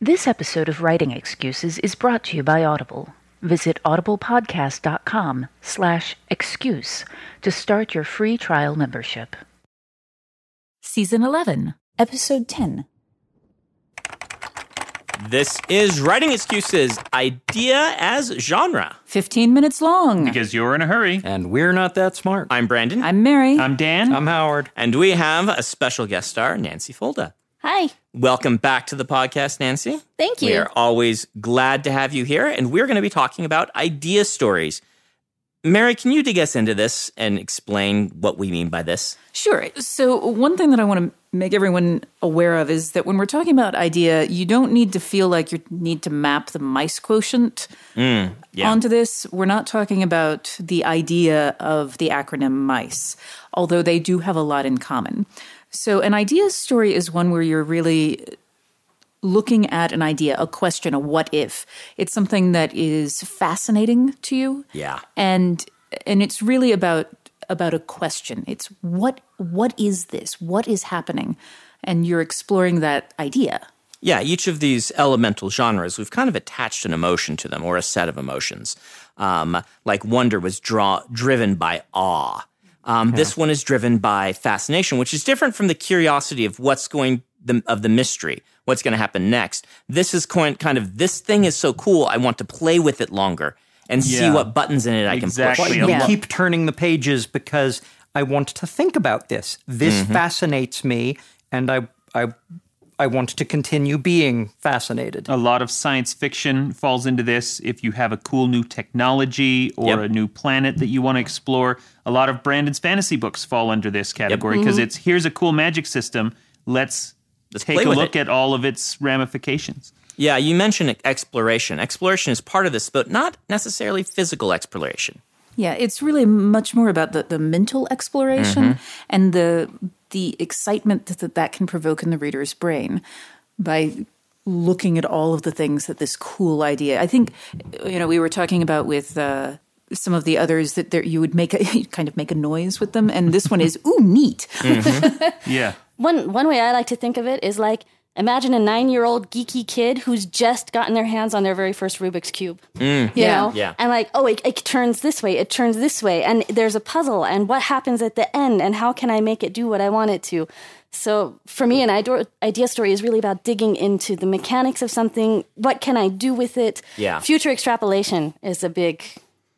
This episode of Writing Excuses is brought to you by Audible. Visit audiblepodcast.com slash excuse to start your free trial membership. Season 11, Episode 10. This is Writing Excuses Idea as Genre. 15 minutes long. Because you're in a hurry. And we're not that smart. I'm Brandon. I'm Mary. I'm Dan. I'm Howard. and we have a special guest star, Nancy Fulda. Hi. Welcome back to the podcast, Nancy. Thank you. We are always glad to have you here, and we're going to be talking about idea stories. Mary, can you dig us into this and explain what we mean by this? Sure. So, one thing that I want to make everyone aware of is that when we're talking about idea, you don't need to feel like you need to map the mice quotient mm, Yeah. onto this. We're not talking about the idea of the acronym MICE, although they do have a lot in common. So, an idea story is one where you're really looking at an idea, a question, a what if. It's something that is fascinating to you. Yeah. And and it's really about about a question. It's what what is this? What is happening? And you're exploring that idea. Yeah, each of these elemental genres, we've kind of attached an emotion to them or a set of emotions. Um, like wonder was draw, driven by awe. Um, This one is driven by fascination, which is different from the curiosity of what's going the, of the mystery, what's going to happen next. This is coin, kind of this thing is so cool. I want to play with it longer and see what buttons in it I Exactly. can Yeah. push. I Yeah. keep turning the pages because I want to think about this. This Mm-hmm. fascinates me, and I, I, I want to continue being fascinated. A lot of science fiction falls into this. If you have a cool new technology or Yep. a new planet that you want to explore, a lot of Brandon's fantasy books fall under this category mm-hmm. because it's here's a cool magic system. Let's, Let's take a look it. at all of its ramifications. Yeah, you mentioned exploration. Exploration is part of this, but not necessarily physical exploration. Yeah, it's really much more about the, the mental exploration mm-hmm. and the the excitement that, that that can provoke in the reader's brain by looking at all of the things that this cool idea. I think you know we were talking about with uh, some of the others that there, you would make a you kind of make a noise with them, and this one is ooh neat. Yeah. One one way I like to think of it is like imagine a nine year old geeky kid who's just gotten their hands on their very first Rubik's cube. Mm. You Yeah. know? Yeah. And like, oh, it, it turns this way, it turns this way, and there's a puzzle, and what happens at the end, and how can I make it do what I want it to? So for me, an idea, idea story is really about digging into the mechanics of something. What can I do with it? Yeah. Future extrapolation is a big,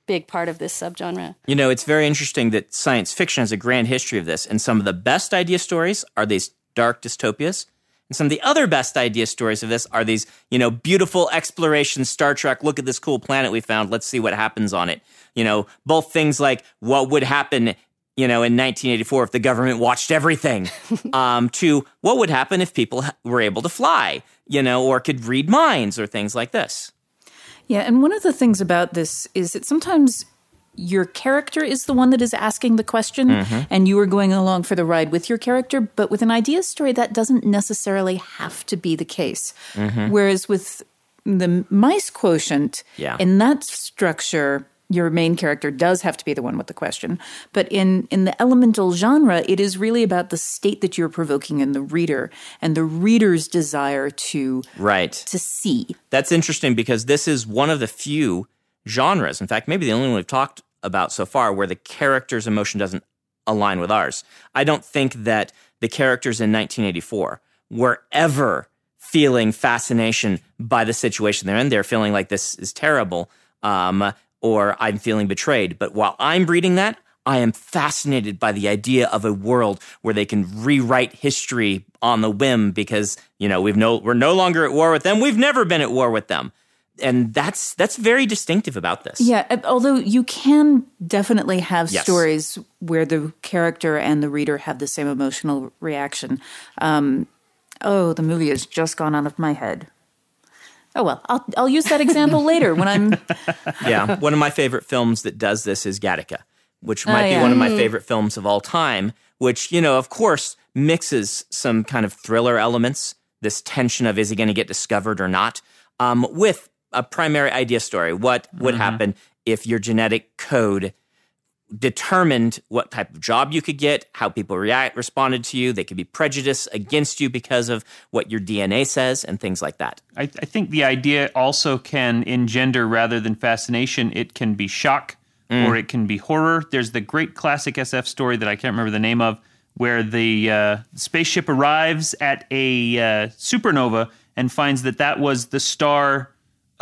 big part of this subgenre. You know, it's very interesting that science fiction has a grand history of this, and some of the best idea stories are these dark dystopias. And some of the other best idea stories of this are these, you know, beautiful exploration Star Trek. Look at this cool planet we found. Let's see what happens on it. You know, both things like what would happen, you know, in 1984 if the government watched everything, um, to what would happen if people were able to fly, you know, or could read minds or things like this. Yeah, and one of the things about this is that sometimes your character is the one that is asking the question mm-hmm. and you are going along for the ride with your character, but with an idea story that doesn't necessarily have to be the case. Mm-hmm. Whereas with the mice quotient Yeah. in that structure your main character does have to be the one with the question but in in the elemental genre it is really about the state that you're provoking in the reader and the reader's desire to Right. to see That's interesting because this is one of the few genres, in fact, maybe the only one we've talked about so far, where the character's emotion doesn't align with ours. I don't think that the characters in 1984 were ever feeling fascination by the situation they're in. They're feeling like this is terrible, um, or I'm feeling betrayed. But while I'm reading that, I am fascinated by the idea of a world where they can rewrite history on the whim because you know we've no we're no longer at war with them. We've never been at war with them, and that's that's very distinctive about this. Yeah, uh, although you can definitely have Yes. stories where the character and the reader have the same emotional reaction. Um, oh, the movie has just gone out of my head. Oh well, I'll I'll use that example later when I'm. yeah. One of my favorite films that does this is Gattaca, which might yeah. be one of my favorite films of all time. Which you know, of course, mixes some kind of thriller elements, this tension of is he going to get discovered or not, um, with a primary idea story. What would happen if your genetic code determined what type of job you could get, how people react responded to you. They could be prejudiced against you because of what your DNA says and things like that. I, I think the idea also can engender rather than fascination. It can be shock or it can be horror. There's the great classic SF story that I can't remember the name of, where the uh, spaceship arrives at a uh, supernova and finds that that was the star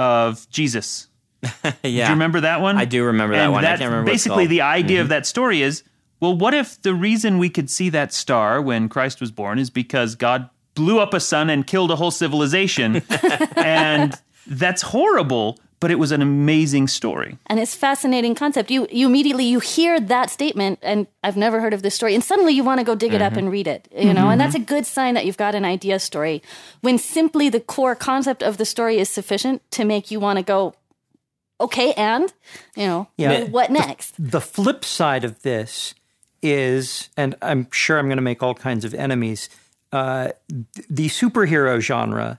of Jesus. yeah. Do you remember that one? I do remember that and one. I can't remember basically the idea Mm-hmm. of that story is well, what if the reason we could see that star when Christ was born is because God blew up a sun and killed a whole civilization? and that's horrible, but it was an amazing story. and it's fascinating concept. You you immediately you hear that statement, and I've never heard of this story, and suddenly you want to go dig it up mm-hmm. and read it. You know, mm-hmm. and that's a good sign that you've got an idea story. When simply the core concept of the story is sufficient to make you want to go, okay, and you know, Yeah. what next? The flip side of this is, and I'm sure I'm going to make all kinds of enemies, uh, the superhero genre,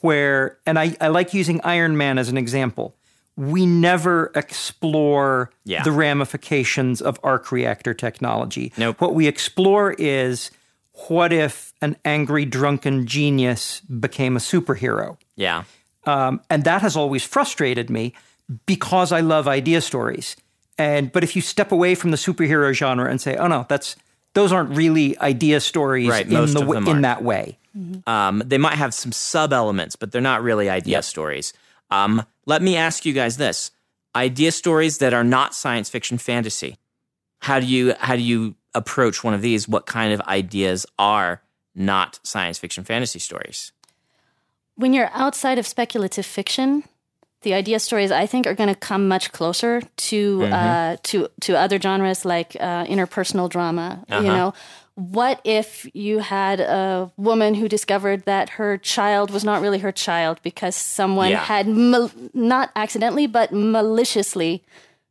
where, and I, I like using Iron Man as an example. We never explore Yeah. the ramifications of arc reactor technology. Nope. What we explore is what if an angry, drunken genius became a superhero? Yeah. um, and that has always frustrated me because I love idea stories. And but if you step away from the superhero genre and say, "Oh no, that's those aren't really idea stories Right, in most the of w- them in aren't. that way." Um, they might have some sub elements, but they're not really idea stories. Um, let me ask you guys this: idea stories that are not science fiction fantasy. How do you how do you approach one of these? What kind of ideas are not science fiction fantasy stories? when you're outside of speculative fiction, the idea stories I think are going to come much closer to uh, to to other genres like uh, interpersonal drama. You know, what if you had a woman who discovered that her child was not really her child because someone Yeah. had mal- not accidentally but maliciously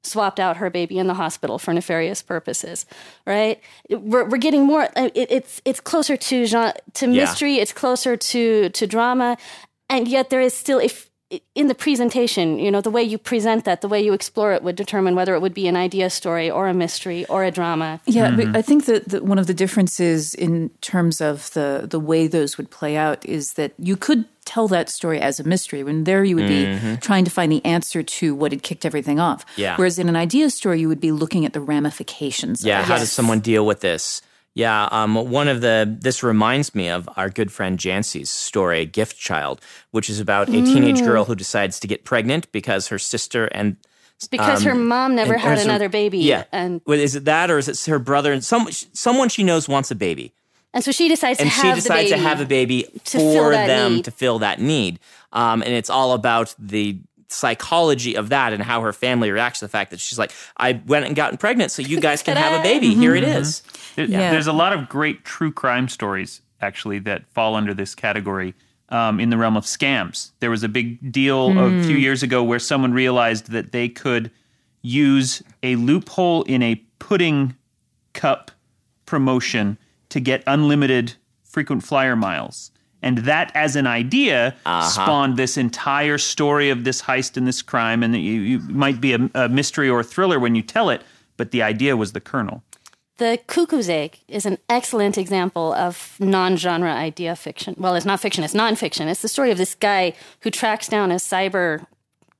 swapped out her baby in the hospital for nefarious purposes, right? We're, we're getting more. uh, It, it's it's closer to genre, to mystery. It's closer to to drama, and yet there is still if in the presentation, you know, the way you present that, the way you explore it would determine whether it would be an idea story or a mystery or a drama. Yeah, but mm-hmm. I think that, that one of the differences in terms of the the way those would play out is that you could tell that story as a mystery when there you would be mm-hmm. trying to find the answer to what had kicked everything off. Yeah. Whereas in an idea story, you would be looking at the ramifications. Yeah, of how it. does someone deal with this? Yeah, um, one of the this reminds me of our good friend Janci's story, Gift Child, which is about a teenage girl who decides to get pregnant because her sister and Because her mom never and- had another baby. Yeah, And, Well, is it that or is it her brother and some someone she knows wants a baby, and so she decides and to she decides to have a baby for them need. to fill that need, um, and it's all about the psychology of that and how her family reacts to the fact that she's like, I went and gotten pregnant, so you guys can have a baby. Here it is. There- Yeah. There's a lot of great true crime stories actually that fall under this category um, in the realm of scams. There was a big deal a few years ago where someone realized that they could use a loophole in a pudding cup promotion to get unlimited frequent flyer miles. And that, as an idea, uh-huh. spawned this entire story of this heist and this crime. And you might be a, a, mystery or a thriller when you tell it, but the idea was the kernel. The Cuckoo's Egg is an excellent example of non genre idea fiction. Well, it's not fiction, it's nonfiction. It's the story of this guy who tracks down a cyber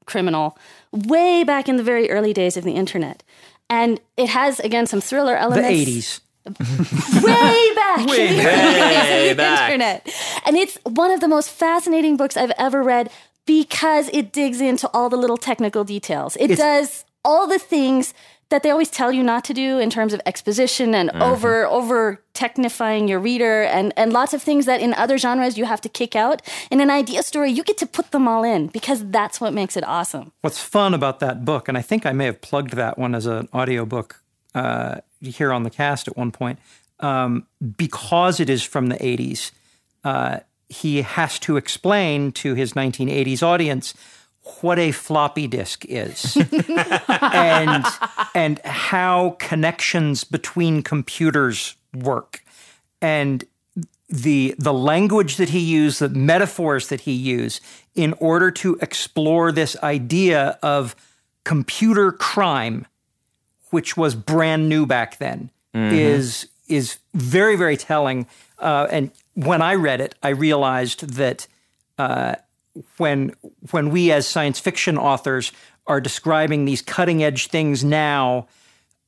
criminal way back in the very early days of the internet. And it has, again, some thriller elements. The 80s. way back, Way in the days of the back. internet. And it's one of the most fascinating books I've ever read because it digs into all the little technical details. It does all the things that they always tell you not to do in terms of exposition and Mm-hmm. over over technifying your reader and and lots of things that in other genres you have to kick out. In an idea story, you get to put them all in because that's what makes it awesome. What's fun about that book, and I think I may have plugged that one as an audiobook uh, here on the cast at one point, um, because it is from the 80s, uh, he has to explain to his 1980s audience what a floppy disk is and and how connections between computers work. And the the language that he used, the metaphors that he used in order to explore this idea of computer crime, which was brand new back then, is is very very telling. Uh, and when I read it, I realized that uh, when when we as science fiction authors are describing these cutting edge things now,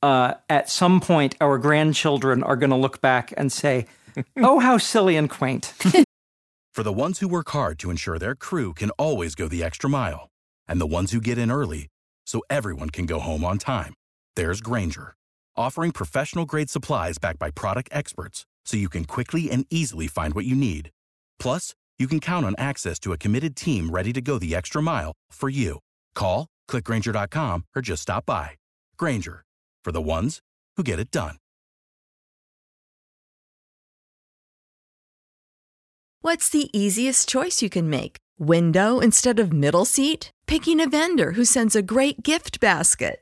uh, at some point our grandchildren are going to look back and say, "Oh, how silly and quaint." For the ones who work hard to ensure their crew can always go the extra mile, and the ones who get in early so everyone can go home on time, there's Grainger, offering professional grade supplies backed by product experts so you can quickly and easily find what you need. Plus, you can count on access to a committed team ready to go the extra mile for you. Call, clickgrainger.com, or just stop by. Grainger, for the ones who get it done. What's the easiest choice you can make? Window instead of middle seat? Picking a vendor who sends a great gift basket?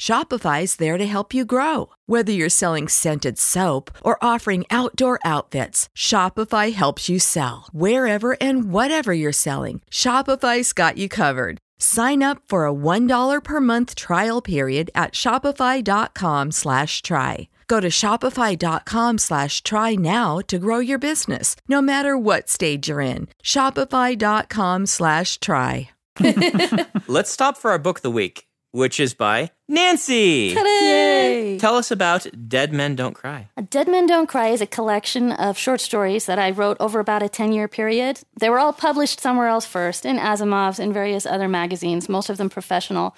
Shopify's there to help you grow. Whether you're selling scented soap or offering outdoor outfits, Shopify helps you sell. Wherever and whatever you're selling, Shopify's got you covered. Sign up for a $1 per month trial period at shopify.com slash try. Go to shopify.com slash try now to grow your business, no matter what stage you're in. Shopify.com slash try. Let's stop for our book of the week, which is by Nancy. Yay! Tell us about Dead Men Don't Cry. Dead Men Don't Cry is a collection of short stories that I wrote over about a 10 year period. They were all published somewhere else first, in Asimov's and various other magazines, most of them professional.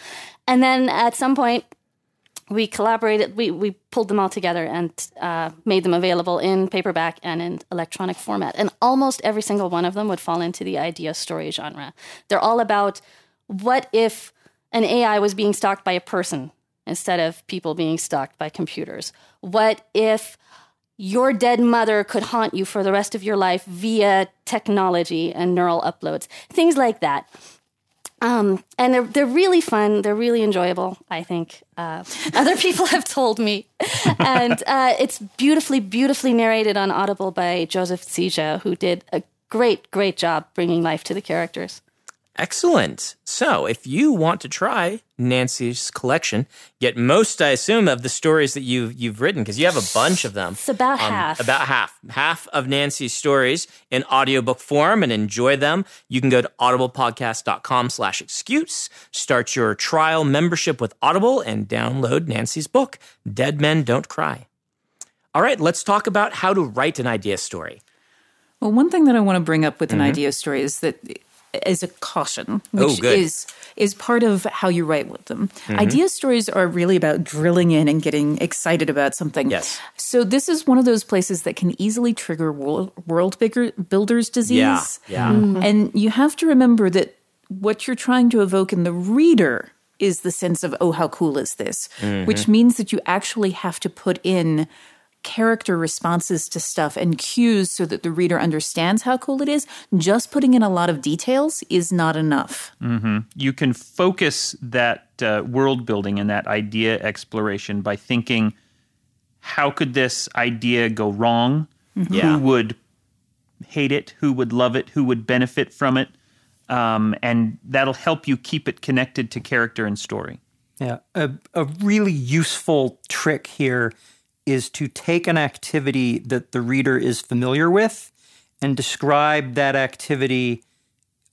And then at some point, we collaborated, we, we pulled them all together and uh, made them available in paperback and in electronic format. And almost every single one of them would fall into the idea story genre. They're all about what if an AI was being stalked by a person instead of people being stalked by computers? What if your dead mother could haunt you for the rest of your life via technology and neural uploads? Things like that. Um, and they're they're really fun. They're really enjoyable. I think uh, other people have told me, and uh, it's beautifully, beautifully narrated on Audible by Joseph Zieja, who did a great, great job bringing life to the characters. Excellent. So, if you want to try Nancy's collection, get most, I assume, of the stories that you've you've written because you have a bunch of them. It's about Um, half. About half. Half of Nancy's stories in audiobook form and enjoy them. You can go to audiblepodcast.com slash excuse, start your trial membership with Audible, and download Nancy's book, Dead Men Don't Cry. All right, let's talk about how to write an idea story. Well, one thing that I want to bring up with an idea story is that is a caution, Oh, which good. is is part of how you write with them. Mm-hmm. Idea stories are really about drilling in and getting excited about something. Yes. So this is one of those places that can easily trigger world, world bigger, builder's disease. Yeah, yeah. And you have to remember that what you're trying to evoke in the reader is the sense of, oh, how cool is this? Mm-hmm. Which means that you actually have to put in character responses to stuff and cues so that the reader understands how cool it is. Just putting in a lot of details is not enough. you can focus that uh, world building and that idea exploration by thinking how could this idea go wrong? Yeah. who would hate it? Who would love it? Who would benefit from it? Um, and that'll help you keep it connected to character and story. Yeah, a, a really useful trick here is to take an activity that the reader is familiar with and describe that activity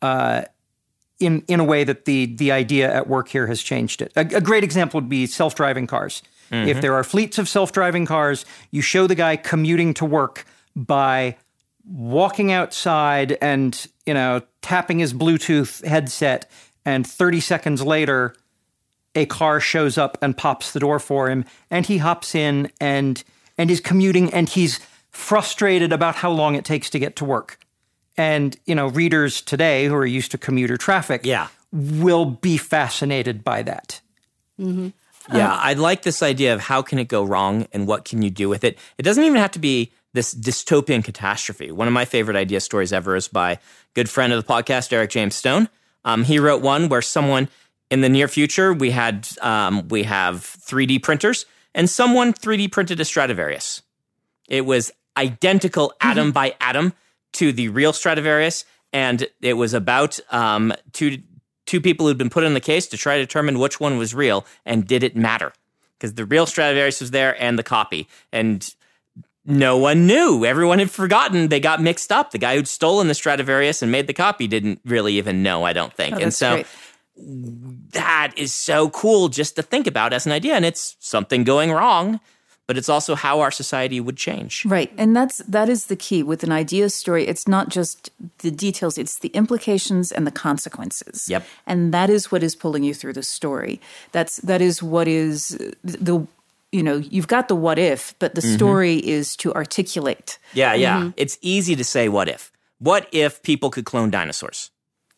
uh, in in a way that the the idea at work here has changed it. A, a great example would be self driving cars. If there are fleets of self driving cars, you show the guy commuting to work by walking outside and you know tapping his Bluetooth headset, and thirty seconds later a car shows up and pops the door for him and he hops in and and is commuting and he's frustrated about how long it takes to get to work and you know readers today who are used to commuter traffic Yeah. will be fascinated by that Yeah, I like this idea of how can it go wrong and what can you do with it. It doesn't even have to be this dystopian catastrophe. One of my favorite idea stories ever is by good friend of the podcast, Eric James Stone. Um, he wrote one where someone in the near future we had um, we have 3D printers, and someone 3D printed a Stradivarius. It was identical atom by atom to the real Stradivarius, and it was about um, two two people who'd been put in the case to try to determine which one was real, and did it matter? Because the real Stradivarius was there and the copy, and no one knew. Everyone had forgotten. They got mixed up. The guy who'd stolen the Stradivarius and made the copy didn't really even know, I don't think. Oh, and so great. That is so cool just to think about as an idea. And it's something going wrong, but it's also how our society would change. Right. And that's that is the key with an idea story. It's not just the details, it's the implications and the consequences. Yep. And that is what is pulling you through the story. That's that is what is the you know, you've got the what if, but the mm-hmm. story is to articulate. Yeah, yeah. Mm-hmm. It's easy to say what if. What if people could clone dinosaurs?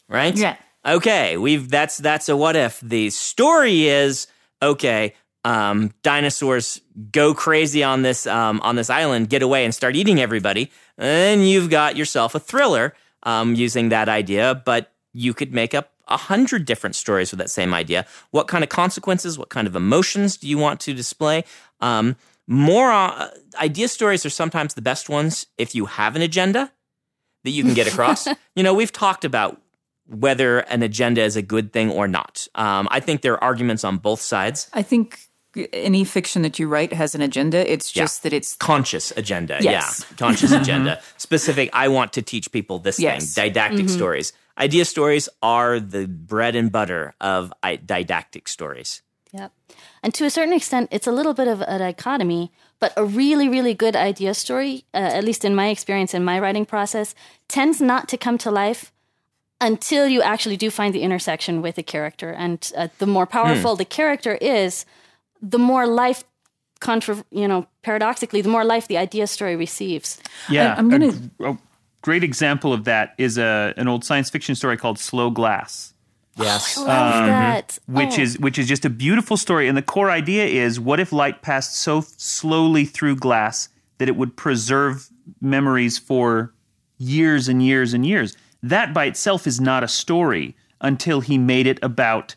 Right? Yeah. Okay, we've that's that's a what if. The story is okay, um, dinosaurs go crazy on this um, on this island, get away and start eating everybody. And you've got yourself a thriller um, using that idea, but you could make up a hundred different stories with that same idea. What kind of consequences, what kind of emotions do you want to display? Um, more uh, idea stories are sometimes the best ones if you have an agenda that you can get across. you know, we've talked about whether an agenda is a good thing or not. Um, I think there are arguments on both sides. I think any fiction that you write has an agenda. It's Yeah. just that it's Conscious agenda, Yes. yeah. Conscious agenda. Specific, I want to teach people this Yes. thing. Didactic stories. Idea stories are the bread and butter of I- didactic stories. Yep. And to a certain extent, it's a little bit of a dichotomy, but a really, really good idea story, uh, at least in my experience in my writing process, tends not to come to life until you actually do find the intersection with a character. And uh, the more powerful hmm. the character is, the more life, contra- you know, paradoxically, the more life the idea story receives. Yeah, I'm gonna- a, gr- a great example of that is a an old science fiction story called Slow Glass, Yes. Oh, I love um, that. which Oh. is which is just a beautiful story. And the core idea is, what if light passed so slowly through glass that it would preserve memories for years and years and years? That by itself is not a story until he made it about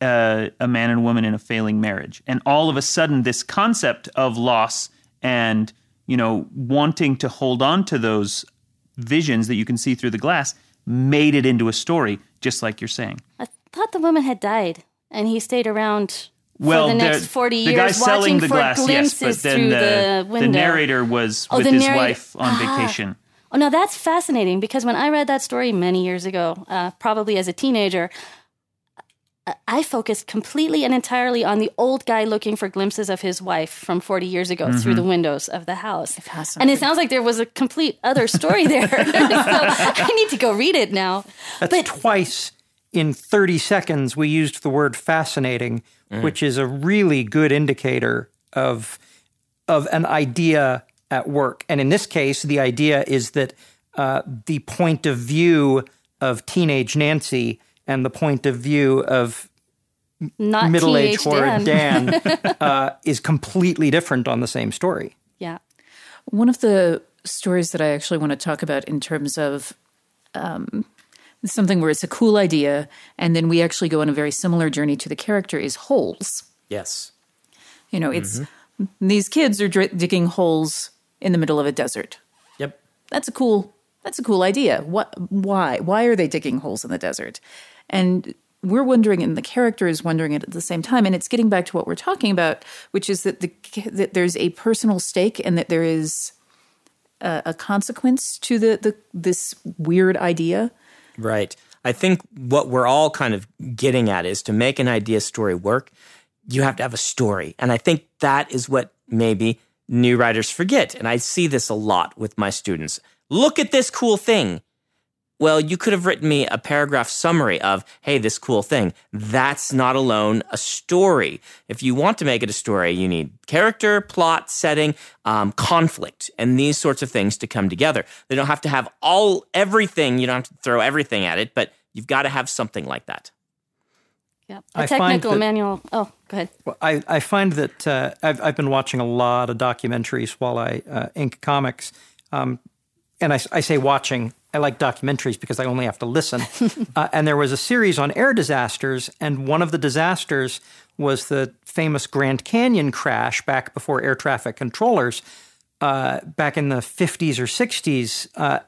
uh, a man and woman in a failing marriage. And all of a sudden, this concept of loss and you know wanting to hold on to those visions that you can see through the glass made it into a story, just like you're saying. I thought the woman had died, and he stayed around Well, for the next forty the years, guy watching selling the for glass, yes, glimpses but then through the, the, window. the narrator was Oh, with his narrator- wife on Ah. vacation. Oh, no, that's fascinating because when I read that story many years ago, uh, probably as a teenager, I- I focused completely and entirely on the old guy looking for glimpses of his wife from 40 years ago Mm-hmm. through the windows of the house. And it sounds like there was a complete other story there. so I need to go read it now. That's But- twice in 30 seconds we used the word fascinating, which is a really good indicator of of an idea at work. And in this case, the idea is that uh, the point of view of teenage Nancy and the point of view of Not middle-aged teenage horrid Dan. Dan uh, is completely different on the same story. Yeah. One of the stories that I actually want to talk about in terms of um, something where it's a cool idea, and then we actually go on a very similar journey to the character is holes. yes. You know, it's these kids are dr- digging holes in the middle of a desert. Yep. That's a cool. That's a cool idea. What? Why? Why are they digging holes in the desert? And we're wondering, and the character is wondering it at the same time. And it's getting back to what we're talking about, which is that the that there's a personal stake, and that there is a, a consequence to the, the this weird idea. Right. I think what we're all kind of getting at is to make an idea story work, you have to have a story. And I think that is what maybe new writers forget. And I see this a lot with my students. Look at this cool thing. Well, you could have written me a paragraph summary of, hey, this cool thing. That's not alone a story. If you want to make it a story, you need character, plot, setting, um, conflict, and these sorts of things to come together. They don't have to have all everything. You don't have to throw everything at it, but you've got to have something like that. Yeah. A technical that- manual. Oh, go ahead. Well, I, I find that uh, I've, I've been watching a lot of documentaries while I uh, ink comics. Um, and I, I say watching, I like documentaries because I only have to listen. uh, and there was a series on air disasters, and one of the disasters was the famous Grand Canyon crash back before air traffic controllers. Uh, back in the 50s or 60s, uh,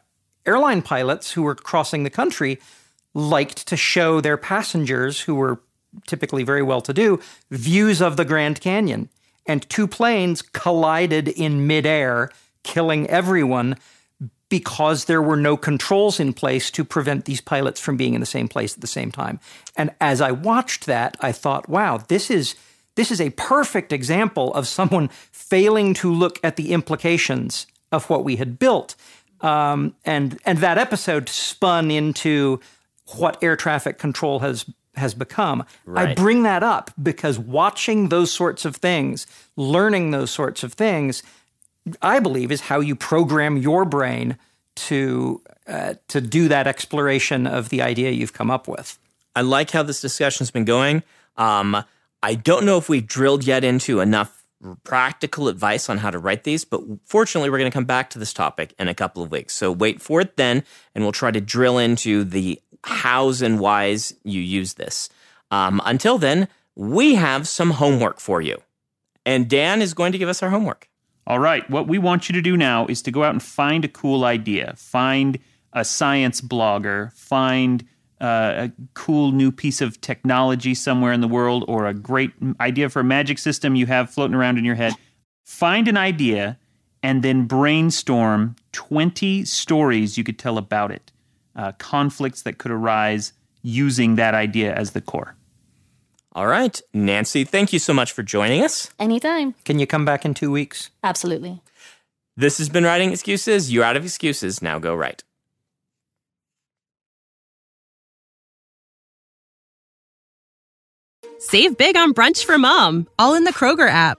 airline pilots who were crossing the country liked to show their passengers, who were typically very well to do, views of the Grand Canyon. And two planes collided in midair, killing everyone because there were no controls in place to prevent these pilots from being in the same place at the same time. And as I watched that, I thought, wow, this is this is a perfect example of someone failing to look at the implications of what we had built. Um, and and that episode spun into what air traffic control has has become. I bring that up because watching those sorts of things, learning those sorts of things, I believe is how you program your brain to uh, to do that exploration of the idea you've come up with. I like how this discussion's been going. Um, I don't know if we've drilled yet into enough practical advice on how to write these, but fortunately, we're going to come back to this topic in a couple of weeks. So wait for it then, and we'll try to drill into the hows and whys you use this. Um, until then, we have some homework for you. And Dan is going to give us our homework. All right, what we want you to do now is to go out and find a cool idea. Find a science blogger, find uh, a cool new piece of technology somewhere in the world, or a great idea for a magic system you have floating around in your head. Find an idea and then brainstorm 20 stories you could tell about it, uh, conflicts that could arise using that idea as the core. All right, Nancy, thank you so much for joining us. Anytime. Can you come back in two weeks? Absolutely. This has been Writing Excuses. You're out of excuses. Now go write. Save big on brunch for mom, all in the Kroger app.